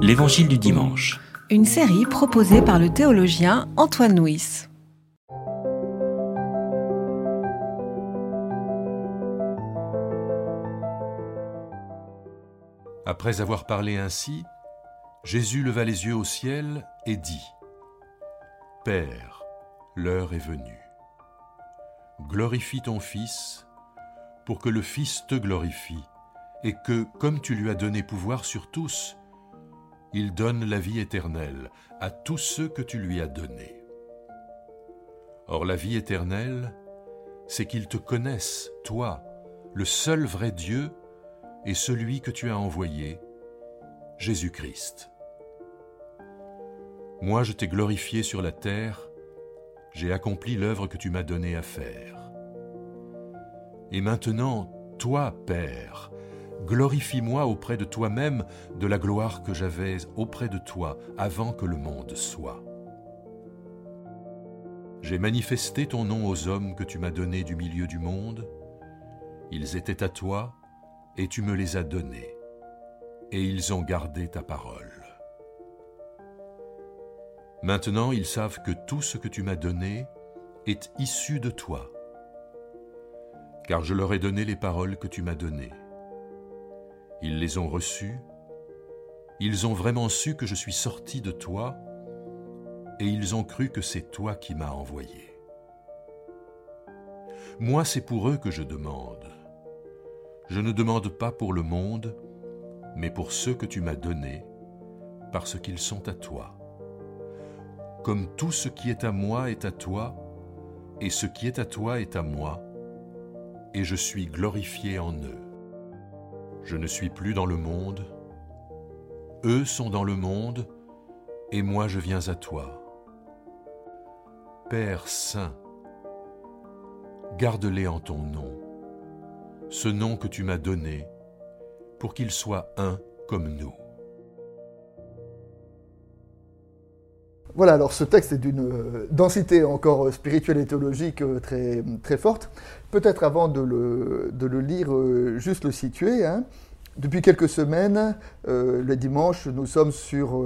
L'Évangile du dimanche. Une série proposée par le théologien Antoine Nuis. Après avoir parlé ainsi, Jésus leva les yeux au ciel et dit Père, l'heure est venue. Glorifie ton Fils, pour que le Fils te glorifie, et que, comme tu lui as donné pouvoir sur tous, il donne la vie éternelle à tous ceux que tu lui as donnés. Or la vie éternelle, c'est qu'ils te connaissent, toi, le seul vrai Dieu, et celui que tu as envoyé, Jésus-Christ. Moi je t'ai glorifié sur la terre, j'ai accompli l'œuvre que tu m'as donnée à faire. Et maintenant, toi, Père, glorifie-moi auprès de toi-même de la gloire que j'avais auprès de toi avant que le monde soit. J'ai manifesté ton nom aux hommes que tu m'as donnés du milieu du monde. Ils étaient à toi, et tu me les as donnés, et ils ont gardé ta parole. Maintenant ils savent que tout ce que tu m'as donné est issu de toi, car je leur ai donné les paroles que tu m'as données. Ils les ont reçues, ils ont vraiment su que je suis sorti de toi, et ils ont cru que c'est toi qui m'as envoyé. Moi, c'est pour eux que je demande. Je ne demande pas pour le monde, mais pour ceux que tu m'as donnés, parce qu'ils sont à toi. Comme tout ce qui est à moi est à toi, et ce qui est à toi est à moi, et je suis glorifié en eux. Je ne suis plus dans le monde, eux sont dans le monde, et moi je viens à toi. Père Saint, garde-les en ton nom ce nom que tu m'as donné, pour qu'il soit un comme nous. Voilà, alors ce texte est d'une euh, densité encore euh, spirituelle et théologique euh, très, très forte. Peut-être avant de le, de le, lire, juste le situer. Hein. Depuis quelques semaines, le dimanche, nous sommes sur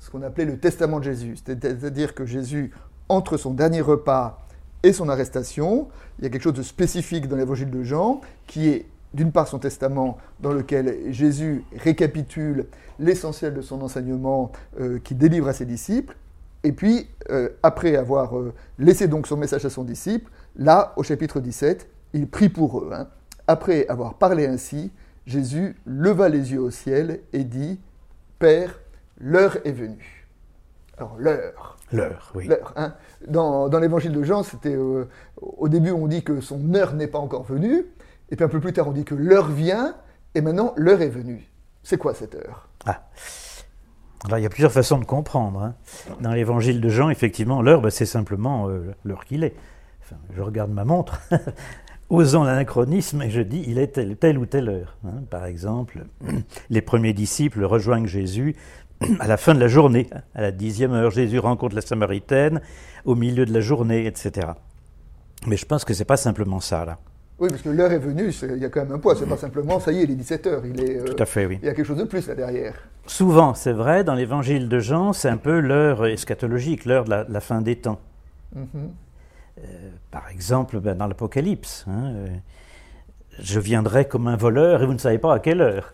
ce qu'on appelait le testament de Jésus. C'est-à-dire que Jésus, entre son dernier repas et son arrestation. Il y a quelque chose de spécifique dans l'évangile de Jean, qui est d'une part son testament dans lequel Jésus récapitule l'essentiel de son enseignement euh, qu'il délivre à ses disciples, et puis euh, après avoir euh, laissé donc son message à son disciple, là au chapitre 17, il prie pour eux. Hein. Après avoir parlé ainsi, Jésus leva les yeux au ciel et dit, Père, l'heure est venue. Alors l'heure. L'heure, oui. L'heure, hein dans, l'évangile de Jean, c'était euh, au début on dit que son heure n'est pas encore venue, et puis un peu plus tard on dit que l'heure vient, et maintenant l'heure est venue. C'est quoi cette heure? Ah. Alors il y a plusieurs façons de comprendre. Hein. Dans l'évangile de Jean, effectivement, l'heure, bah, c'est simplement euh, l'heure qu'il est. je regarde ma montre, osant l'anachronisme, et je dis, il est telle, ou telle heure. Hein. Par exemple, les premiers disciples rejoignent Jésus à la fin de la journée, à la dixième heure, Jésus rencontre la Samaritaine au milieu de la journée, etc. Mais je pense que c'est pas simplement ça, là. Oui, parce que l'heure est venue, il y a quand même un poids, c'est pas simplement, ça y est, il est 17 heures, il est... Euh, Tout à fait, oui. Il y a quelque chose de plus là derrière. Souvent, c'est vrai, dans l'évangile de Jean, c'est un peu l'heure eschatologique, l'heure de la, fin des temps. Mm-hmm. Euh, par exemple, ben, dans l'Apocalypse, hein, euh, je viendrai comme un voleur et vous ne savez pas à quelle heure.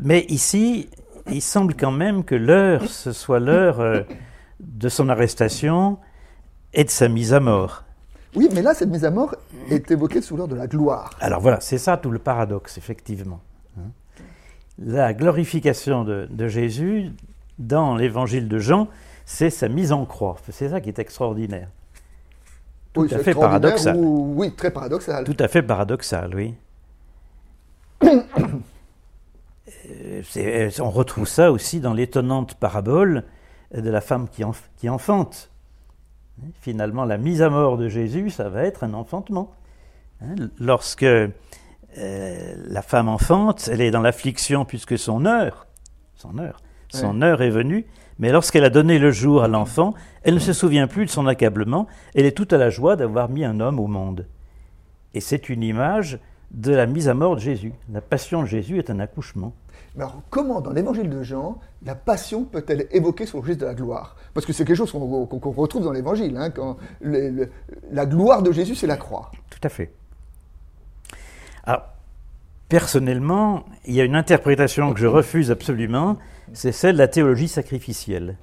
Mais ici, il semble quand même que l'heure, ce soit l'heure euh, de son arrestation et de sa mise à mort. Oui, mais là, cette mise à mort est évoquée sous l'heure de la gloire. Alors voilà, c'est ça tout le paradoxe, effectivement. Hein. La glorification de, Jésus dans l'évangile de Jean, c'est sa mise en croix. C'est ça qui est extraordinaire. Tout à fait paradoxal. oui, très paradoxal. Tout à fait paradoxal, oui. Euh, on retrouve ça aussi dans l'étonnante parabole de la femme qui, enfante. Finalement, la mise à mort de Jésus, ça va être un enfantement. Hein, lorsque euh, la femme enfante, elle est dans l'affliction puisque son heure, son heure, son heure est venue, mais lorsqu'elle a donné le jour à l'enfant, elle ne se souvient plus de son accablement, elle est toute à la joie d'avoir mis un homme au monde. Et c'est une image de la mise à mort de Jésus. La passion de Jésus est un accouchement. Mais alors, comment dans l'évangile de Jean, la passion peut-elle évoquer sur le registre de la gloire? Parce que c'est quelque chose qu'on retrouve dans l'évangile. hein, quand le- le- la gloire de Jésus, c'est la croix. Tout à fait. Alors, personnellement, il y a une interprétation que je refuse absolument, c'est celle de la théologie sacrificielle.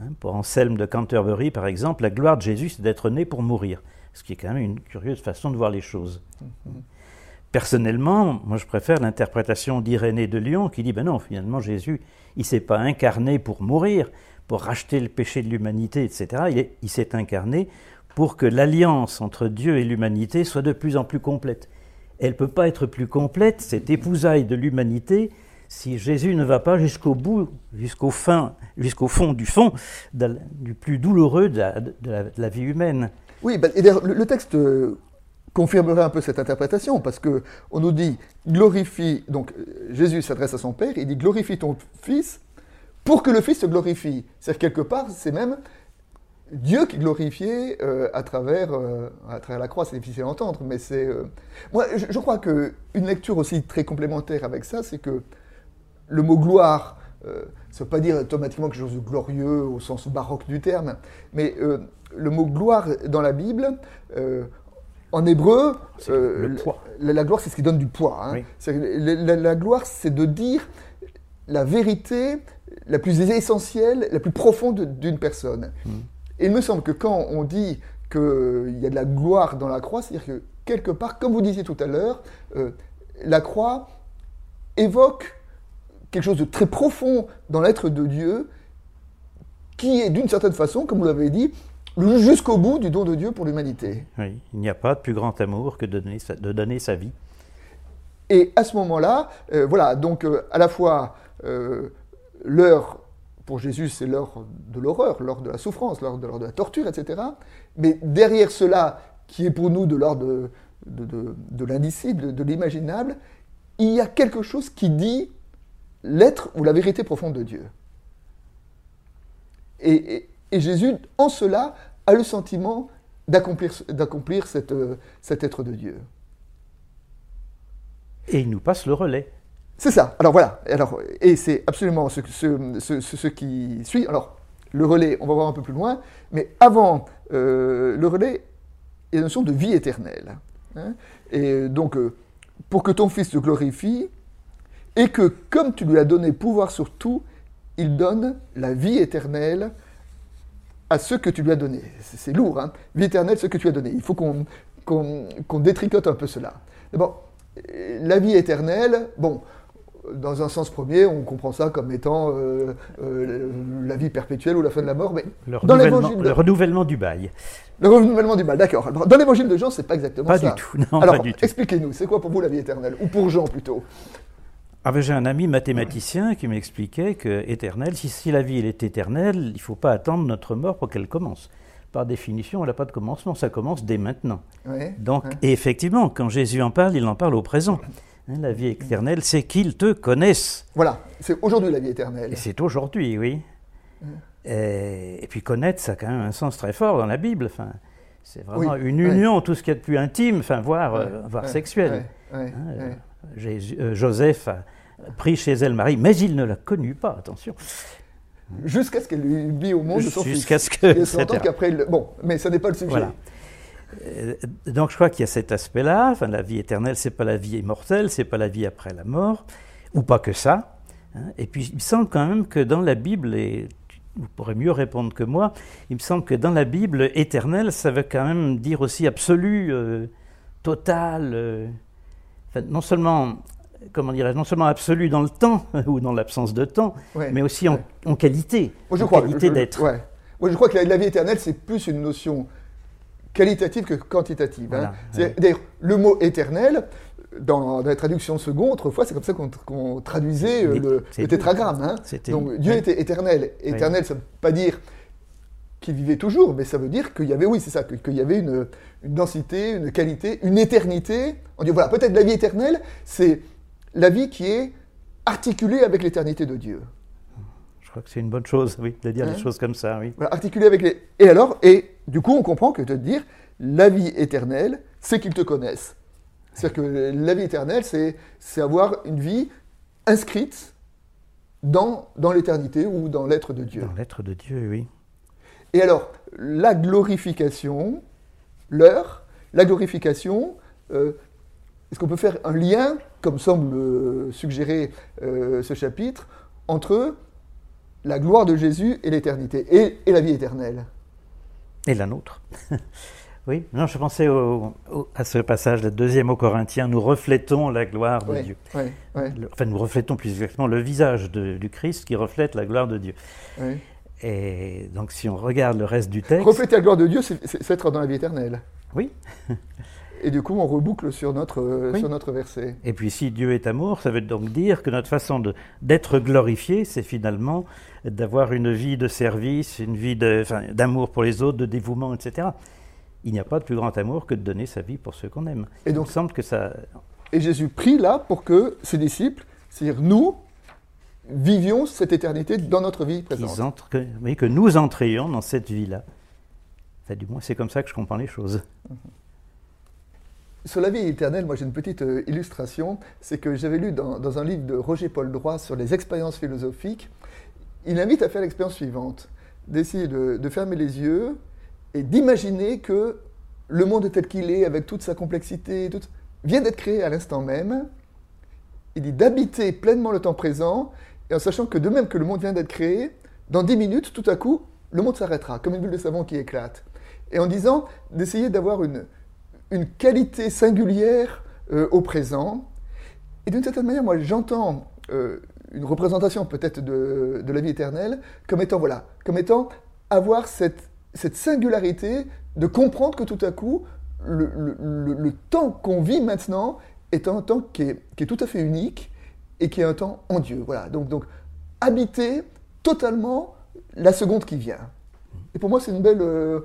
Hein, pour Anselme de Canterbury, par exemple, la gloire de Jésus, c'est d'être né pour mourir, ce qui est quand même une curieuse façon de voir les choses. Personnellement, moi je préfère l'interprétation d'Irénée de Lyon qui dit, ben non, finalement Jésus, il s'est pas incarné pour mourir, pour racheter le péché de l'humanité, etc. Il est- Il s'est incarné pour que l'alliance entre Dieu et l'humanité soit de plus en plus complète. Elle ne peut pas être plus complète, cette épousaille de l'humanité, si Jésus ne va pas jusqu'au bout, jusqu'au fin, jusqu'au fond du fond, du plus douloureux de la, vie humaine. Oui, et d'ailleurs, le, le texte euh, confirmerait un peu cette interprétation, parce que on nous dit glorifie, donc Jésus s'adresse à son Père, il dit glorifie ton Fils pour que le Fils se glorifie. C'est-à-dire quelque part, c'est même Dieu qui glorifié euh, à, travers, euh, à travers la croix, c'est difficile à entendre, mais c'est... euh, Moi, je, je crois qu'une lecture aussi très complémentaire avec ça, c'est que le mot gloire, ça ne veut pas dire automatiquement quelque chose de glorieux au sens baroque du terme, mais le mot gloire dans la Bible, en hébreu, euh, le poids. la, la gloire, c'est ce qui donne du poids. hein. Oui. La, gloire, c'est de dire la vérité la plus essentielle, la plus profonde d'une personne. Et il me semble que quand on dit qu'il y a de la gloire dans la croix, c'est-à-dire que quelque part, comme vous disiez tout à l'heure, euh, la croix évoque quelque chose de très profond dans l'être de Dieu, qui est d'une certaine façon, comme vous l'avez dit, jusqu'au bout du don de Dieu pour l'humanité. Oui, il n'y a pas de plus grand amour que de donner sa, de donner sa vie. Et à ce moment-là, euh, voilà, donc euh, à la fois euh, l'heure, pour Jésus, c'est l'heure de l'horreur, l'heure de la souffrance, l'heure de, de la torture, etc. Mais derrière cela, qui est pour nous de l'ordre de, l'indicible, de l'imaginable, il y a quelque chose qui dit l'être ou la vérité profonde de Dieu. Et, et- et Jésus, en cela, a le sentiment d'accomplir, d'accomplir cette, euh, cet être de Dieu. Et il nous passe le relais. C'est ça. Alors voilà. Alors, et c'est absolument ce, ce- ce- ce- ce qui suit. Alors, le relais, on va voir un peu plus loin. Mais avant euh, le relais, il y a la notion de vie éternelle. hein. et donc, euh, pour que ton Fils te glorifie, et que comme tu lui as donné pouvoir sur tout, il donne la vie éternelle à ceux que tu lui as donné. C'est lourd, hein Vie éternelle, ce que tu as donné. Il faut qu'on qu'on détricote un peu cela. D'abord, euh, la vie éternelle, bon, dans un sens premier, on comprend ça comme étant euh, euh, la vie perpétuelle ou la fin de la mort, mais Le dans renouvellement, le renouvellement du bail. le renouvellement du mal, d'accord. Dans l'évangile de Jean, c'est pas exactement Pas ça. du tout, non, Alors, pas du tout. expliquez-nous, c'est quoi pour vous la vie éternelle? Ou pour Jean plutôt Ah ben, J'ai un ami mathématicien qui m'expliquait que éternel, si, si la vie elle est éternelle, il ne faut pas attendre notre mort pour qu'elle commence. Par définition, elle n'a pas de commencement, ça commence dès maintenant. Donc, et effectivement, quand Jésus en parle, il en parle au présent. Hein, la vie éternelle, c'est qu'ils te connaissent. Voilà, c'est aujourd'hui la vie éternelle. Et c'est aujourd'hui, oui. Et, et puis connaître, ça a quand même un sens très fort dans la Bible. Enfin, c'est vraiment Oui, une ouais. union, tout ce qu'il y a de plus intime, enfin, voire, euh, voire ouais, sexuel. Hein, euh. Jésus- euh, Joseph a pris chez elle Marie, mais il ne l'a connue pas, attention. Jusqu'à ce qu'elle lui vit au monde de son. Jusqu'à ce que. Et qu'après, il- bon, mais ça n'est pas le sujet. Voilà. Euh, donc je crois qu'il y a cet aspect-là. Enfin, la vie éternelle, c'est pas la vie immortelle, c'est pas la vie après la mort, ou pas que ça. hein. Et puis il me semble quand même que dans la Bible, et vous pourrez mieux répondre que moi, il me semble que dans la Bible, éternel, ça veut quand même dire aussi absolu, euh, total. euh, enfin, non seulement, comment dirais-je, non seulement absolu dans le temps ou dans l'absence de temps, Ouais, mais aussi en, ouais. en qualité, Moi, je en crois, qualité d'être. ouais. Moi, je crois que la, la vie éternelle, c'est plus une notion qualitative que quantitative. hein. Voilà. D'ailleurs, le mot éternel, dans, dans la traduction seconde, autrefois, c'est comme ça qu'on traduisait euh, le, tétragramme. hein. Donc, Dieu était éternel. Éternel, ça ne veut pas dire qu'il vivait toujours, mais ça veut dire qu'il y avait, oui, c'est ça, qu'il y avait une, une densité, une qualité, une éternité. On dit, voilà, peut-être la vie éternelle, c'est la vie qui est articulée avec l'éternité de Dieu. Je crois que c'est une bonne chose, oui, de dire Hein des choses comme ça, oui. Voilà, articulé avec les. Et alors, et du coup, on comprend que de dire la vie éternelle, c'est qu'ils te connaissent. C'est-à-dire que la vie éternelle, c'est c'est avoir une vie inscrite dans, dans l'éternité ou dans l'être de Dieu. Dans l'être de Dieu, oui. Et alors, la glorification, l'heure, la glorification, euh, est-ce qu'on peut faire un lien, comme semble euh, suggérer euh, ce chapitre, entre la gloire de Jésus et l'éternité, et, et la vie éternelle? Et la nôtre. oui, non, je pensais au- au- à ce passage de deuxième au Corinthiens, nous reflétons la gloire de Dieu. Enfin, nous reflétons plus exactement le visage de- du Christ qui reflète la gloire de Dieu. Et donc, si on regarde le reste du texte, Refléter la gloire de Dieu, c'est être dans la vie éternelle. oui. Et du coup, on reboucle sur notre, euh, Oui. sur notre verset. Et puis, si Dieu est amour, ça veut donc dire que notre façon d'être glorifié, c'est finalement d'avoir une vie de service, une vie d'amour pour les autres, de dévouement, etc. Il n'y a pas de plus grand amour que de donner sa vie pour ceux qu'on aime. Et Il donc, me semble que ça. Et Jésus prie là pour que ses disciples, c'est-à-dire nous, vivions cette éternité dans notre vie présente. entrent- que, oui, que nous entrions dans cette vie-là. Enfin, du moins, c'est comme ça que je comprends les choses. Sur la vie éternelle, moi j'ai une petite euh, illustration. C'est que j'avais lu dans, un livre de Roger Paul Droit sur les expériences philosophiques. Il invite à faire l'expérience suivante d'essayer de, fermer les yeux et d'imaginer que le monde tel qu'il est, avec toute sa complexité, vient d'être créé à l'instant même. Il dit d'habiter pleinement le temps présent et en sachant que de même que le monde vient d'être créé, dans 10 minutes, tout à coup, le monde s'arrêtera, comme une bulle de savon qui éclate. Et en disant d'essayer d'avoir une, une qualité singulière euh, au présent. Et d'une certaine manière, moi, j'entends euh, une représentation peut-être de, de la vie éternelle comme étant, voilà, comme étant avoir cette, cette singularité de comprendre que tout à coup, le, le- le- temps qu'on vit maintenant est un temps qui est, qui est tout à fait unique et qui est un temps en Dieu. Voilà. Donc, donc habiter totalement la seconde qui vient. Et pour moi, c'est une belle euh,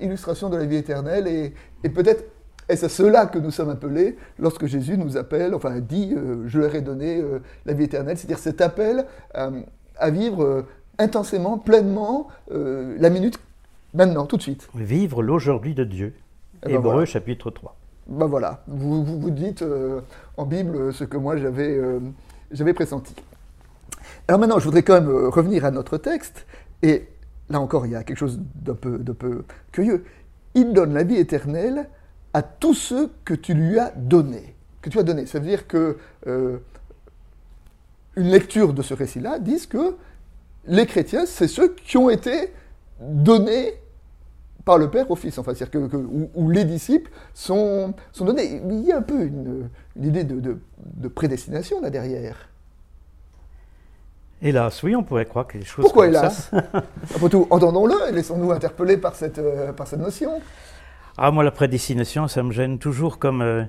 illustration de la vie éternelle. Et, et peut-être est-ce à cela que nous sommes appelés lorsque Jésus nous appelle, enfin dit, euh, je leur ai donné euh, la vie éternelle, c'est-à-dire cet appel euh, à vivre intensément, pleinement, la minute, maintenant, tout de suite. Vivre l'aujourd'hui de Dieu. Eh ben Hébreu voilà. chapitre 3. Ben voilà, vous vous, vous dites en Bible ce que moi j'avais j'avais pressenti. Alors maintenant, je voudrais quand même revenir à notre texte, et là encore, il y a quelque chose d'un peu, d'un peu curieux. Il donne la vie éternelle à tous ceux que tu lui as donnés. Que tu as donné. Ça veut dire que euh, une lecture de ce récit-là dit que les chrétiens, c'est ceux qui ont été donnés par le Père au Fils, enfin, c'est-à-dire que, que- où, où les disciples sont, sont donnés. Il y a un peu une, une idée de, de- de prédestination là derrière. Hélas, oui, on pourrait croire que les choses. Pourquoi comme hélas? Ça- Après tout, entendons-le et laissons-nous interpeller par cette, euh, par cette notion. Ah, moi, la prédestination, ça me gêne toujours comme. euh,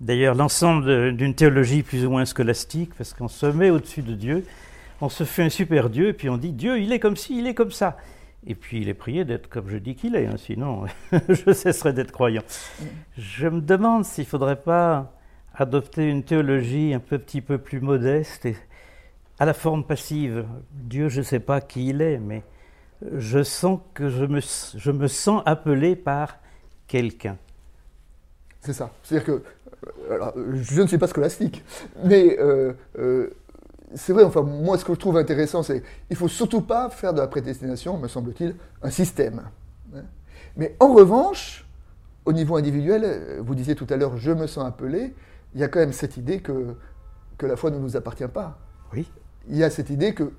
D'ailleurs, l'ensemble d'une théologie plus ou moins scolastique, parce qu'on se met au-dessus de Dieu, on se fait un super Dieu, et puis on dit Dieu, il est comme ci, il est comme ça. Et puis il est prié d'être comme je dis qu'il est, hein, sinon je cesserai d'être croyant. Je me demande s'il ne faudrait pas adopter une théologie un peu, petit peu plus modeste et à la forme passive. Dieu, je ne sais pas qui il est, mais je sens que je me, je me sens appelé par quelqu'un. C'est ça. C'est-à-dire que, euh, alors, je ne suis pas scolastique, mais euh, euh, c'est vrai, enfin, moi, ce que je trouve intéressant, c'est il faut surtout pas faire de la prédestination, me semble-t-il, un système. hein. Mais en revanche, au niveau individuel, vous disiez tout à l'heure, je me sens appelé, il y a quand même cette idée que, que la foi ne nous appartient pas. Oui, Il y a cette idée que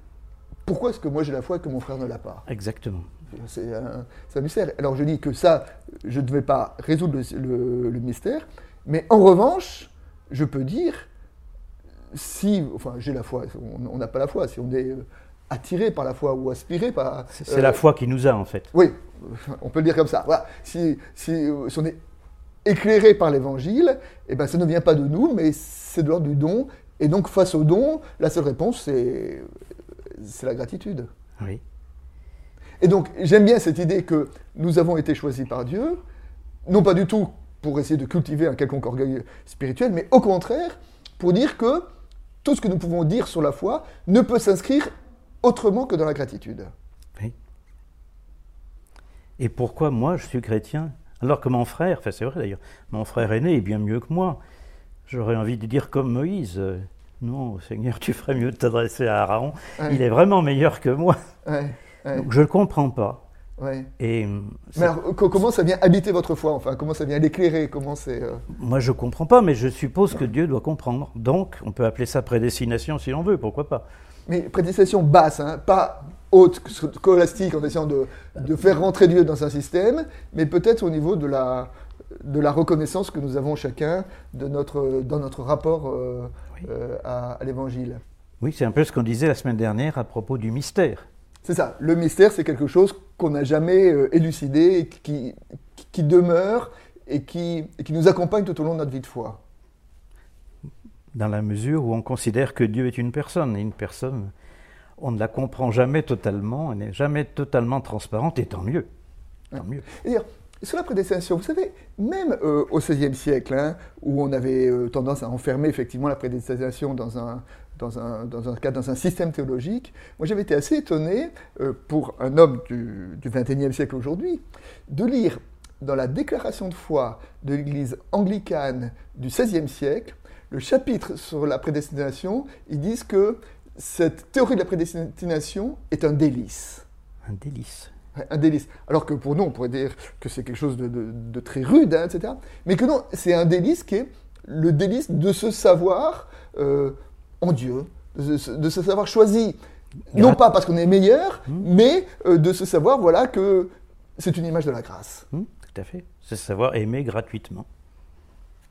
pourquoi est-ce que moi j'ai la foi et que mon frère ne l'a pas? Exactement. c'est un, un mystère. Alors je dis que ça, je ne devais pas résoudre le, le- le mystère, mais en revanche, je peux dire, si, enfin j'ai la foi, on n'a pas la foi, si on est euh, attiré par la foi ou aspiré par... C'est c'est euh, la foi qui nous a, en fait. Oui, on peut le dire comme ça. Voilà. Si, si, euh, si on est éclairé par l'évangile, eh ben, ça ne vient pas de nous, mais c'est de l'ordre du don. Et donc face au don, la seule réponse, c'est la gratitude. Oui. Et donc, j'aime bien cette idée que nous avons été choisis par Dieu, non pas du tout pour essayer de cultiver un quelconque orgueil spirituel, mais au contraire, pour dire que tout ce que nous pouvons dire sur la foi ne peut s'inscrire autrement que dans la gratitude. Oui. Et pourquoi moi je suis chrétien alors que mon frère, enfin c'est vrai d'ailleurs, mon frère aîné est bien mieux que moi. J'aurais envie de dire comme Moïse, euh, Non, Seigneur, tu ferais mieux de t'adresser à Aaron. Ouais. Il est vraiment meilleur que moi. Ouais, ouais, Donc je ne le comprends pas. ouais. Et euh, Mais alors, comment ça vient habiter votre foi Enfin, comment ça vient l'éclairer Comment c'est euh, moi, je ne comprends pas, mais je suppose que Dieu doit comprendre. Donc, on peut appeler ça prédestination si on veut, pourquoi pas. Mais prédestination basse, hein, pas haute, scolastique, en essayant de, de faire rentrer Dieu dans un système, mais peut-être au niveau de la, de la reconnaissance que nous avons chacun de notre, dans notre rapport euh, Oui. euh, à, à l'Évangile. Oui, c'est un peu ce qu'on disait la semaine dernière à propos du mystère. C'est ça, le mystère, c'est quelque chose qu'on n'a jamais euh, élucidé, et qui, qui demeure et qui, et qui nous accompagne tout au long de notre vie de foi. dans la mesure où on considère que Dieu est une personne. Et une personne, on ne la comprend jamais totalement, elle n'est jamais totalement transparente, et tant mieux. Tant mieux. Et sur la prédestination, vous savez, même euh, au XVIe siècle, hein, où on avait euh, tendance à enfermer effectivement la prédestination dans un, dans un, dans un cadre, dans un système théologique, moi j'avais été assez étonné, euh, pour un homme du, du XXIe siècle aujourd'hui, de lire dans la déclaration de foi de l'Église anglicane du XVIe siècle, le chapitre sur la prédestination, ils disent que cette théorie de la prédestination est un délice. Un délice. Un délice. Alors que pour nous, on pourrait dire que c'est quelque chose de, de- de très rude, hein, etc. Mais que non, c'est un délice qui est le délice de se savoir euh, en Dieu, de se, de se savoir choisi. Non pas parce qu'on est meilleur, mais euh, de se savoir voilà, que c'est une image de la grâce. Hmm, tout à fait. C'est savoir aimer gratuitement.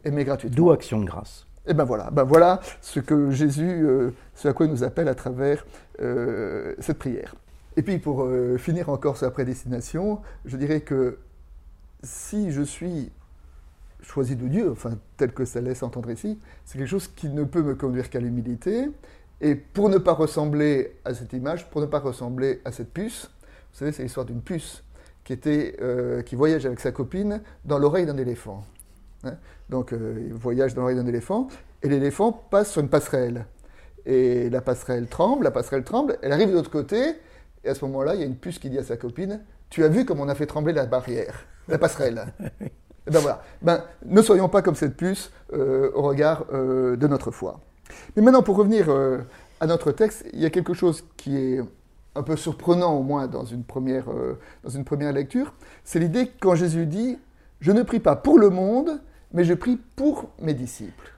Aimer gratuitement. D'où action de grâce. Et ben voilà, ben voilà ce que Jésus, euh, ce à quoi il nous appelle à travers euh, cette prière. Et puis pour finir encore sur la prédestination, je dirais que si je suis choisi de Dieu, enfin tel que ça laisse entendre ici, c'est quelque chose qui ne peut me conduire qu'à l'humilité. Et pour ne pas ressembler à cette image, pour ne pas ressembler à cette puce, vous savez, c'est l'histoire d'une puce qui, était, euh, qui voyage avec sa copine dans l'oreille d'un éléphant. Hein. Donc euh, il voyage dans l'oreille d'un éléphant, et l'éléphant passe sur une passerelle. Et la passerelle tremble, la passerelle tremble, elle arrive de l'autre côté, et à ce moment-là, il y a une puce qui dit à sa copine Tu as vu comme on a fait trembler la barrière, la passerelle? Et ben voilà. Ben, ne soyons pas comme cette puce euh, au regard euh, de notre foi. Mais maintenant, pour revenir euh, à notre texte, il y a quelque chose qui est un peu surprenant, au moins dans une première, dans une première lecture. C'est l'idée que quand Jésus dit Je ne prie pas pour le monde, mais je prie pour mes disciples.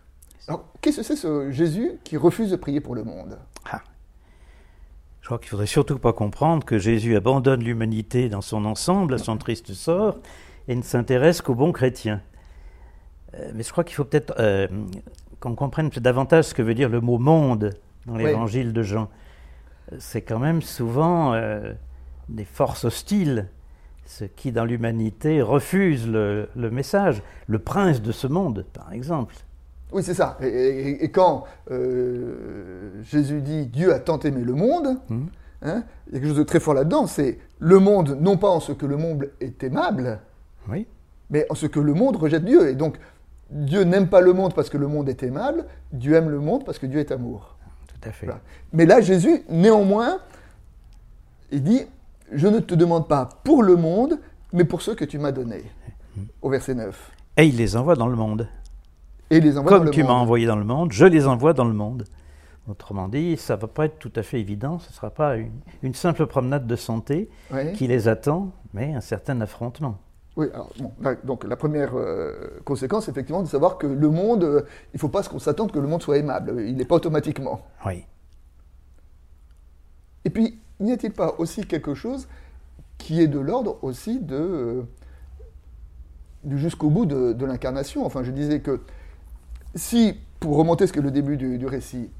Alors, qu'est-ce que c'est ce Jésus qui refuse de prier pour le monde? Ah. Je crois qu'il faudrait surtout pas comprendre que Jésus abandonne l'humanité dans son ensemble, à son triste sort, et ne s'intéresse qu'aux bons chrétiens. Euh, mais je crois qu'il faut peut-être euh, qu'on comprenne davantage ce que veut dire le mot monde dans Oui. l'évangile de Jean. C'est quand même souvent euh, des forces hostiles, ceux qui dans l'humanité refusent le, le message. Le prince de ce monde, par exemple. Oui, c'est ça. Et, et- et quand euh, Jésus dit Dieu a tant aimé le monde, Mhm. hein, il y a quelque chose de très fort là-dedans. C'est le monde, non pas en ce que le monde est aimable, Oui. mais en ce que le monde rejette Dieu. Et donc, Dieu n'aime pas le monde parce que le monde est aimable, Dieu aime le monde parce que Dieu est amour. Tout à fait. Voilà. Mais là, Jésus, néanmoins, il dit Je ne te demande pas pour le monde, mais pour ceux que tu m'as donnés. Au verset 9. Et il les envoie dans le monde. Et il les envoie dans Comme le tu m'as envoyé dans le monde, je les envoie dans le monde. Autrement dit, ça ne va pas être tout à fait évident, ce ne sera pas une, une simple promenade de santé qui les attend, mais un certain affrontement. Oui, alors, bon, là, donc la première euh, conséquence, effectivement, de savoir que le monde, euh, il ne faut pas qu'on s'attende que le monde soit aimable. Il n'est pas automatiquement. Oui. Et puis, n'y a-t-il pas aussi quelque chose qui est de l'ordre aussi de, euh, du jusqu'au bout de, de l'incarnation? Enfin, je disais que si, pour remonter ce que le début du, du récit,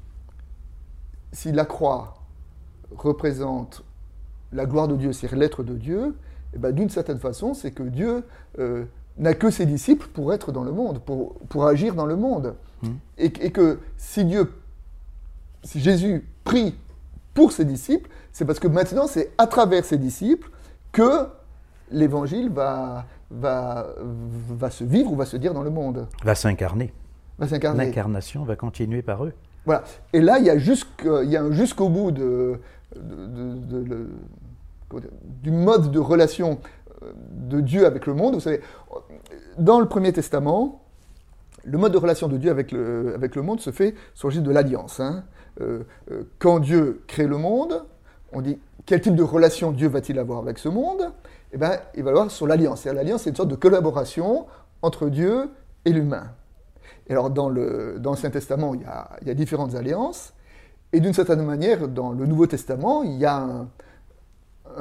si la croix représente la gloire de Dieu, c'est-à-dire l'être de Dieu, eh ben, d'une certaine façon, c'est que Dieu euh, n'a que ses disciples pour être dans le monde, pour, pour agir dans le monde. Mhm. Et, et que si Dieu, si Jésus prie pour ses disciples, c'est parce que maintenant, c'est à travers ses disciples que l'évangile va, va, va se vivre ou va se dire dans le monde, Va s'incarner. va s'incarner. L'incarnation va continuer par eux. Voilà. Et là, il y a, il y a un jusqu'au bout de, du mode de relation euh, de Dieu avec le monde. Vous savez, dans le Premier Testament, le mode de relation de Dieu avec le, avec le monde se fait sur le de l'alliance. hein. Euh, euh, quand Dieu crée le monde, on dit quel type de relation Dieu va-t-il avoir avec ce monde? Eh bien, il va avoir sur l'alliance. L'alliance, c'est une sorte de collaboration entre Dieu et l'humain. Et alors, dans l'Ancien Testament, il y, a, il y a différentes alliances. Et d'une certaine manière, dans le Nouveau Testament, il y a un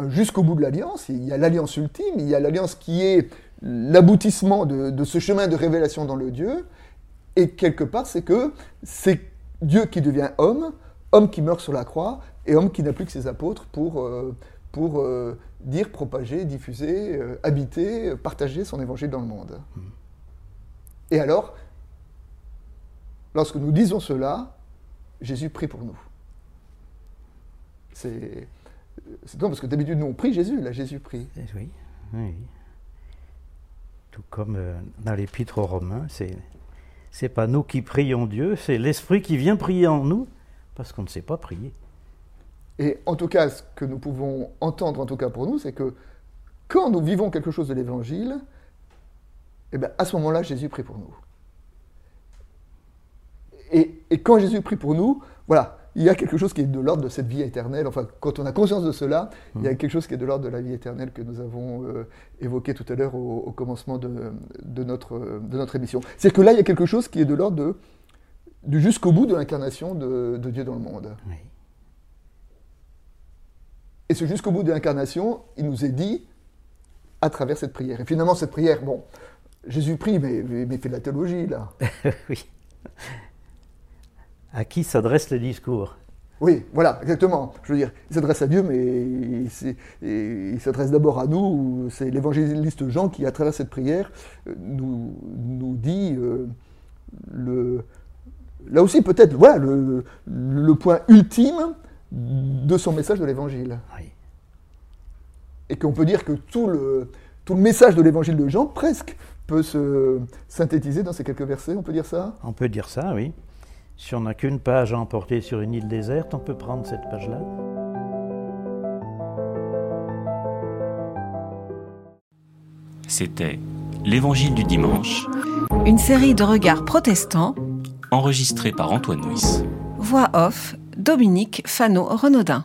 jusqu'au bout de l'alliance. Il y a l'alliance ultime, il y a l'alliance qui est l'aboutissement de, de ce chemin de révélation dans le Dieu. Et quelque part, c'est que c'est Dieu qui devient homme, homme qui meurt sur la croix, et homme qui n'a plus que ses apôtres pour, euh, pour euh, dire, propager, diffuser, euh, habiter, partager son évangile dans le monde. Et alors, lorsque nous disons cela, Jésus prie pour nous. C'est c'est non parce que d'habitude nous on prie Jésus, là Jésus prie. Eh Oui, oui. Tout comme euh, dans l'épître aux Romains, c'est c'est pas nous qui prions Dieu, c'est l'Esprit qui vient prier en nous parce qu'on ne sait pas prier. Et en tout cas, ce que nous pouvons entendre, en tout cas pour nous, c'est que quand nous vivons quelque chose de l'Évangile, eh bien, à ce moment-là, Jésus prie pour nous. Et, et quand Jésus prie pour nous, voilà, il y a quelque chose qui est de l'ordre de cette vie éternelle. Enfin, quand on a conscience de cela, il y a quelque chose qui est de l'ordre de la vie éternelle que nous avons euh, évoqué tout à l'heure au, au commencement de, de notre, de notre émission. C'est que là, il y a quelque chose qui est de l'ordre de, du jusqu'au bout de l'incarnation de, de Dieu dans le monde. Oui. Et ce jusqu'au bout de l'incarnation, il nous est dit à travers cette prière. Et finalement, cette prière, bon, Jésus prie, mais, mais mais fait de la théologie, là. oui. À qui s'adressent les discours Oui, voilà, exactement. Je veux dire, il s'adresse à Dieu, mais il, s'adresse d'abord à nous. C'est l'évangéliste Jean qui, à travers cette prière, euh, nous, nous dit euh, le, là aussi peut-être voilà, le, le point ultime de son message de l'évangile. Oui. Et qu'on peut dire que tout le, tout le message de l'évangile de Jean, presque, peut se synthétiser dans ces quelques versets, on peut dire ça? On peut dire ça, oui. Si on n'a qu'une page à emporter sur une île déserte, on peut prendre cette page-là. C'était L'Évangile du dimanche, Une série de regards protestants, enregistré par Antoine Nuis. voix off, Dominique Fano-Renaudin.